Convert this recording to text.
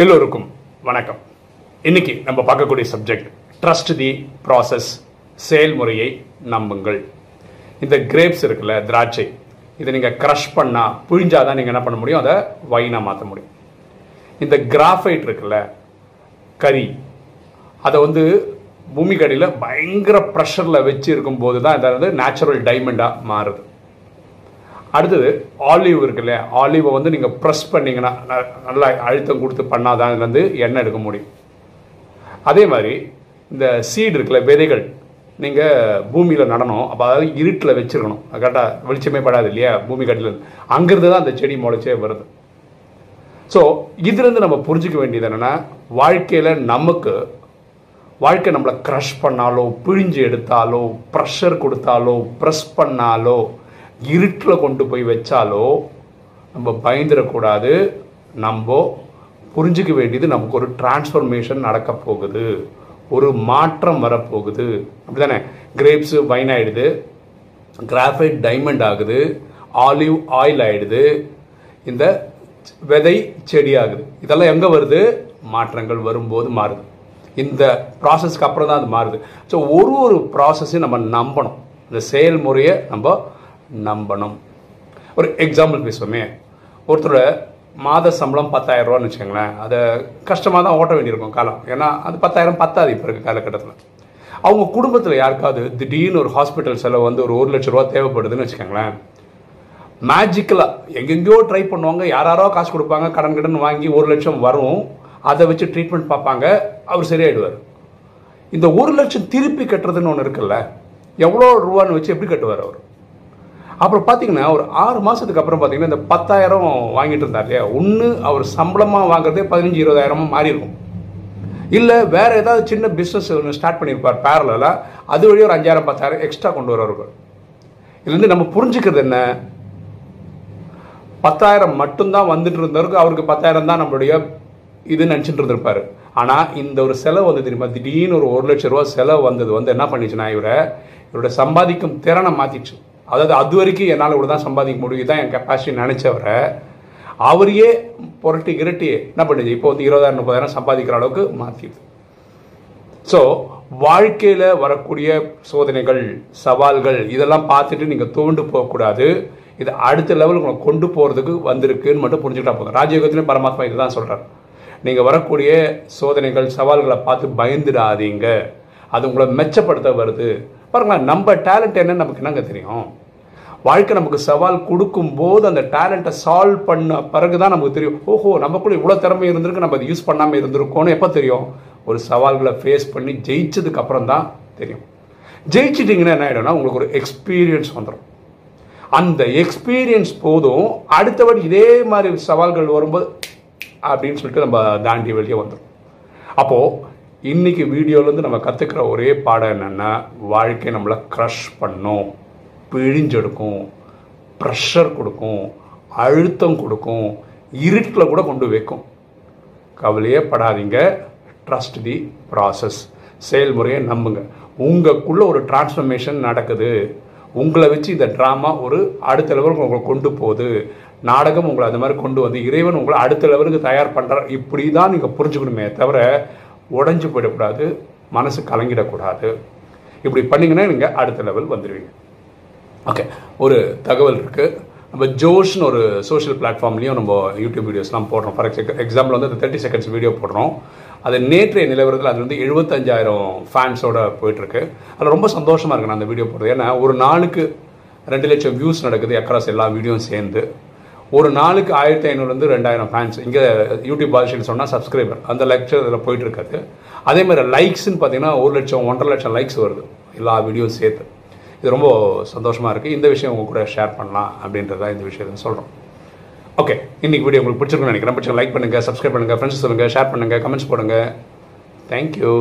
எல்லோருக்கும் வணக்கம். இன்னைக்கு நம்ம பார்க்கக்கூடிய சப்ஜெக்ட் ட்ரஸ்ட் தி ப்ராசஸ் செயல்முறையை நம்புங்கள். இந்த கிரேப்ஸ் இருக்குல்ல திராட்சை இதை நீங்கள் க்ரஷ் பண்ணால் புழிஞ்சாதான் நீங்கள் என்ன பண்ண முடியும்? அதை வைனாக மாற்ற முடியும். இந்த கிராஃபைட் இருக்குல்ல கறி அதை வந்து பூமிக்கடியில் பயங்கர ப்ரெஷரில் வச்சு இருக்கும்போது தான் இதை வந்து நேச்சுரல் டைமண்டாக மாறுது. அடுத்தது ஆலிவ் இருக்குல்ல இல்லையா ஆலிவை வந்து நீங்கள் ப்ரெஸ் பண்ணிங்கன்னா ந- நல்லா அழுத்தம் கொடுத்து பண்ணாதான் இதுலேருந்து எண்ணெய் எடுக்க முடியும். அதே மாதிரி இந்த சீடு இருக்குல்ல விதைகள் நீங்கள் பூமியில் நடணும் அப்போ அதாவது இருட்டில் வச்சிருக்கணும். கரெக்டாக வெளிச்சமே படாது இல்லையா பூமி கட்டில் அங்கேருந்து தான் அந்த செடி முளைச்சே வருது. ஸோ இதுலேருந்து நம்ம புரிஞ்சிக்க வேண்டியது என்னென்னா வாழ்க்கையில் நமக்கு வாழ்க்கை நம்மளை க்ரஷ் பண்ணாலோ பிழிஞ்சு எடுத்தாலோ ப்ரெஷர் கொடுத்தாலோ ப்ரெஸ் பண்ணாலோ இருட்டில் கொண்டு போய் வச்சாலோ நம்ம பயந்துடக்கூடாது நம்ம புரிஞ்சுக்க வேண்டியது நமக்கு ஒரு டிரான்ஸ்ஃபர்மேஷன் நடக்க போகுது. ஒரு மாற்றம் வரப்போகுது. அப்படிதானே? கிரேப்ஸு வைன் ஆயிடுது. கிராஃபைட் டைமண்ட் ஆகுது. ஆலிவ் ஆயில் ஆயிடுது. இந்த விதை செடி ஆகுது. இதெல்லாம் எங்கே வருது? மாற்றங்கள் வரும்போது மாறுது. இந்த ப்ராசஸ்க்கு அப்புறம் தான் அது மாறுது. ஸோ ஒரு ஒரு ப்ராசஸையும் நம்ம நம்பணும். இந்த செயல்முறையை நம்ம நம்பணும். ஒரு எக்ஸாம்பிள் பேசுவோமே. ஒருத்தரோட மாத சம்பளம் பத்தாயிரம் ரூபான்னு வச்சுக்கோங்களேன். அதை கஷ்டமாக தான் ஓட்ட வேண்டியிருக்கும் காலம். ஏன்னா அது பத்தாயிரம் பத்தாது இப்போ இருக்க காலகட்டத்தில். அவங்க குடும்பத்தில் யாருக்காவது திடீர்னு ஒரு ஹாஸ்பிட்டல் செலவு வந்து ஒரு ஒரு லட்ச ரூபா தேவைப்படுதுன்னு வச்சுக்கோங்களேன். மேஜிக்கலாக எங்கெங்கேயோ ட்ரை பண்ணுவாங்க. யாராரோ காசு கொடுப்பாங்க. கடன் கடன் வாங்கி ஒரு லட்சம் வரும். அதை வச்சு ட்ரீட்மெண்ட் பார்ப்பாங்க. அவர் சரியாயிடுவார். இந்த ஒரு லட்சம் திருப்பி கட்டுறதுன்னு ஒன்று இருக்குல்ல. எவ்வளோ ரூபான்னு வச்சு எப்படி கட்டுவார் அவர்? அப்புறம் பார்த்தீங்கன்னா ஒரு ஆறு மாதத்துக்கு அப்புறம் பார்த்தீங்கன்னா இந்த பத்தாயிரம் வாங்கிட்டு இருந்தார் இல்லையா? ஒன்று அவர் சம்பளமாக வாங்குறதே பதினஞ்சு இருபதாயிரமாக மாறி இருக்கும். இல்லை வேறு ஏதாவது சின்ன பிஸ்னஸ் ஒன்று ஸ்டார்ட் பண்ணியிருப்பார் பேரலாக அது வழி ஒரு அஞ்சாயிரம் பத்தாயிரம் எக்ஸ்ட்ரா கொண்டு வருவார்கள் இதுலேருந்து நம்ம புரிஞ்சுக்கிறது என்ன? பத்தாயிரம் மட்டும்தான் வந்துட்டு இருந்தவருக்கு அவருக்கு பத்தாயிரம் தான் நம்மளுடைய இது நினச்சிட்டு இருந்திருப்பார். ஆனால் இந்த ஒரு செலவு வந்து தெரியுமா? திடீர்னு ஒரு ஒரு லட்ச ரூபா செலவு வந்தது. வந்து என்ன பண்ணிச்சுன்னா இவரை இவரோட சம்பாதிக்கும் திறனை மாற்றிச்சு அதாவது அது வரைக்கும் என்னால் இவ்வளோ தான் சம்பாதிக்க முடியும். தான் என் கெப்பாசிட்டி நினச்சவரை அவரையே புரட்டி கிரட்டி என்ன பண்ணுச்சு? இப்போ வந்து இருபதாயிரம் முப்பதாயிரம் சம்பாதிக்கிற அளவுக்கு மாற்றிடுது ஸோ வாழ்க்கையில் வரக்கூடிய சோதனைகள் சவால்கள் இதெல்லாம் பார்த்துட்டு நீங்கள் தோண்டு போகக்கூடாது. இது அடுத்த லெவல் உங்களை கொண்டு போகிறதுக்கு வந்திருக்குன்னு மட்டும் புரிஞ்சுக்கிட்டா போதும். ராஜயோகத்திலையும் பரமாத்மா இதுதான் சொல்கிறார் நீங்கள் வரக்கூடிய சோதனைகள் சவால்களை பார்த்து பயந்துடாதீங்க. அது உங்களை மெச்சப்படுத்த வருது. பாருங்களேன் நம்ம டேலண்ட் என்னன்னு நமக்கு என்னங்க தெரியும்? வாழ்க்கை நமக்கு சவால் கொடுக்கும் போது அந்த டேலண்ட்டை சால்வ் பண்ண பிறகு தான் நமக்கு தெரியும். ஓஹோ நமக்குள்ள இவ்வளோ திறமை இருந்திருக்கு நம்ம அதை யூஸ் பண்ணாமல் இருந்திருக்கோன்னு எப்போ தெரியும்? ஒரு சவால்களை ஃபேஸ் பண்ணி ஜெயிச்சதுக்கு அப்புறம் தான் தெரியும். ஜெயிச்சிட்டிங்கன்னா என்ன ஆகிடும்னா உங்களுக்கு ஒரு எக்ஸ்பீரியன்ஸ் வந்துடும் அந்த எக்ஸ்பீரியன்ஸ் போதும் அடுத்தபடி இதே மாதிரி சவால்கள் வரும்போது அப்படின்னு சொல்லிட்டு நம்ம தாண்டி வெளியே வந்துடும் அப்போது இன்றைக்கி வீடியோலேருந்து நம்ம கற்றுக்கிற ஒரே பாடம் என்னென்னா வாழ்க்கையை நம்மளை க்ரஷ் பண்ணும். பிழிஞ்செடுக்கும் ப்ரெஷர் கொடுக்கும் அழுத்தம் கொடுக்கும் இருட்டில் கூட கொண்டு வைக்கும். கவலையே படாதீங்க. ட்ரஸ்ட் தி ப்ராசஸ் செயல்முறையை நம்புங்க. உங்களுக்குள்ளே ஒரு டிரான்ஸ்ஃபர்மேஷன் நடக்குது. உங்களை வச்சு இந்த ட்ராமா ஒரு அடுத்த லெவலுக்கு உங்களை கொண்டு போகுது. நாடகம் உங்களை அந்த மாதிரி கொண்டு வந்து இறைவன் உங்களை அடுத்த லெவலுக்கு தயார் பண்ணுறார் இப்படி தான் நீங்கள் புரிஞ்சுக்கணுமே தவிர உடஞ்சி போயிடக்கூடாது. மனசு கலங்கிடக்கூடாது. இப்படி பண்ணிங்கன்னா நீங்கள் அடுத்த லெவல் வந்துடுவீங்க ஓகே ஒரு தகவல் இருக்குது நம்ம ஜோஷ்னு ஒரு சோஷியல் பிளாட்ஃபார்ம்லேயும் நம்ம யூடியூப் வீடியோஸ்லாம் போடுறோம். ஃபார் எக்ஸாம்பிள் வந்து தேர்ட்டி செகண்ட்ஸ் வீடியோ போடுறோம். அது நேற்றைய நிலவரத்தில் அது வந்து எழுபத்தஞ்சாயிரம் ஃபேன்ஸோட போயிட்டுருக்கு. அதில் ரொம்ப சந்தோஷமாக இருக்கு நான் அந்த வீடியோ போடுறது. ஏன்னா ஒரு நாளுக்கு ரெண்டு லட்சம் வியூஸ் நடக்குது அக்ராஸ் எல்லா வீடியோவும் சேர்ந்து. ஒரு நாளுக்கு ஆயிரத்தி ஐநூறுலேருந்து ரெண்டாயிரம் ஃபேன்ஸ் இங்கே யூடியூப் பாஷையில் சொன்னால் சப்ஸ்கிரைபர் அந்த லெக்சர் இதில் போயிட்டுருக்காது. அதே மாதிரி லைக்ஸ்னு பார்த்தீங்கன்னா ஒரு லட்சம் ஒன்றரை லட்சம் லைக்ஸ் வருது. எல்லா வீடியோவும் சேர்த்து. இது ரொம்ப சந்தோஷமாக இருக்குது இந்த விஷயம் உங்கள் கூட ஷேர் பண்ணலாம் அப்படின்றத இந்த விஷயத்தை சொல்கிறோம் ஓகே இன்றைக்கி வீடியோ உங்களுக்கு பிடிச்சிருக்குன்னு நினைக்கிறேன். பிடிச்ச லைக் பண்ணுங்கள் சப்ஸ்கிரைப் பண்ணுங்கள் ஃப்ரெண்ட்ஸ் சொல்லுங்கள் ஷேர் பண்ணுங்கள் கமெண்ட்ஸ் போடுங்க. தேங்க்யூ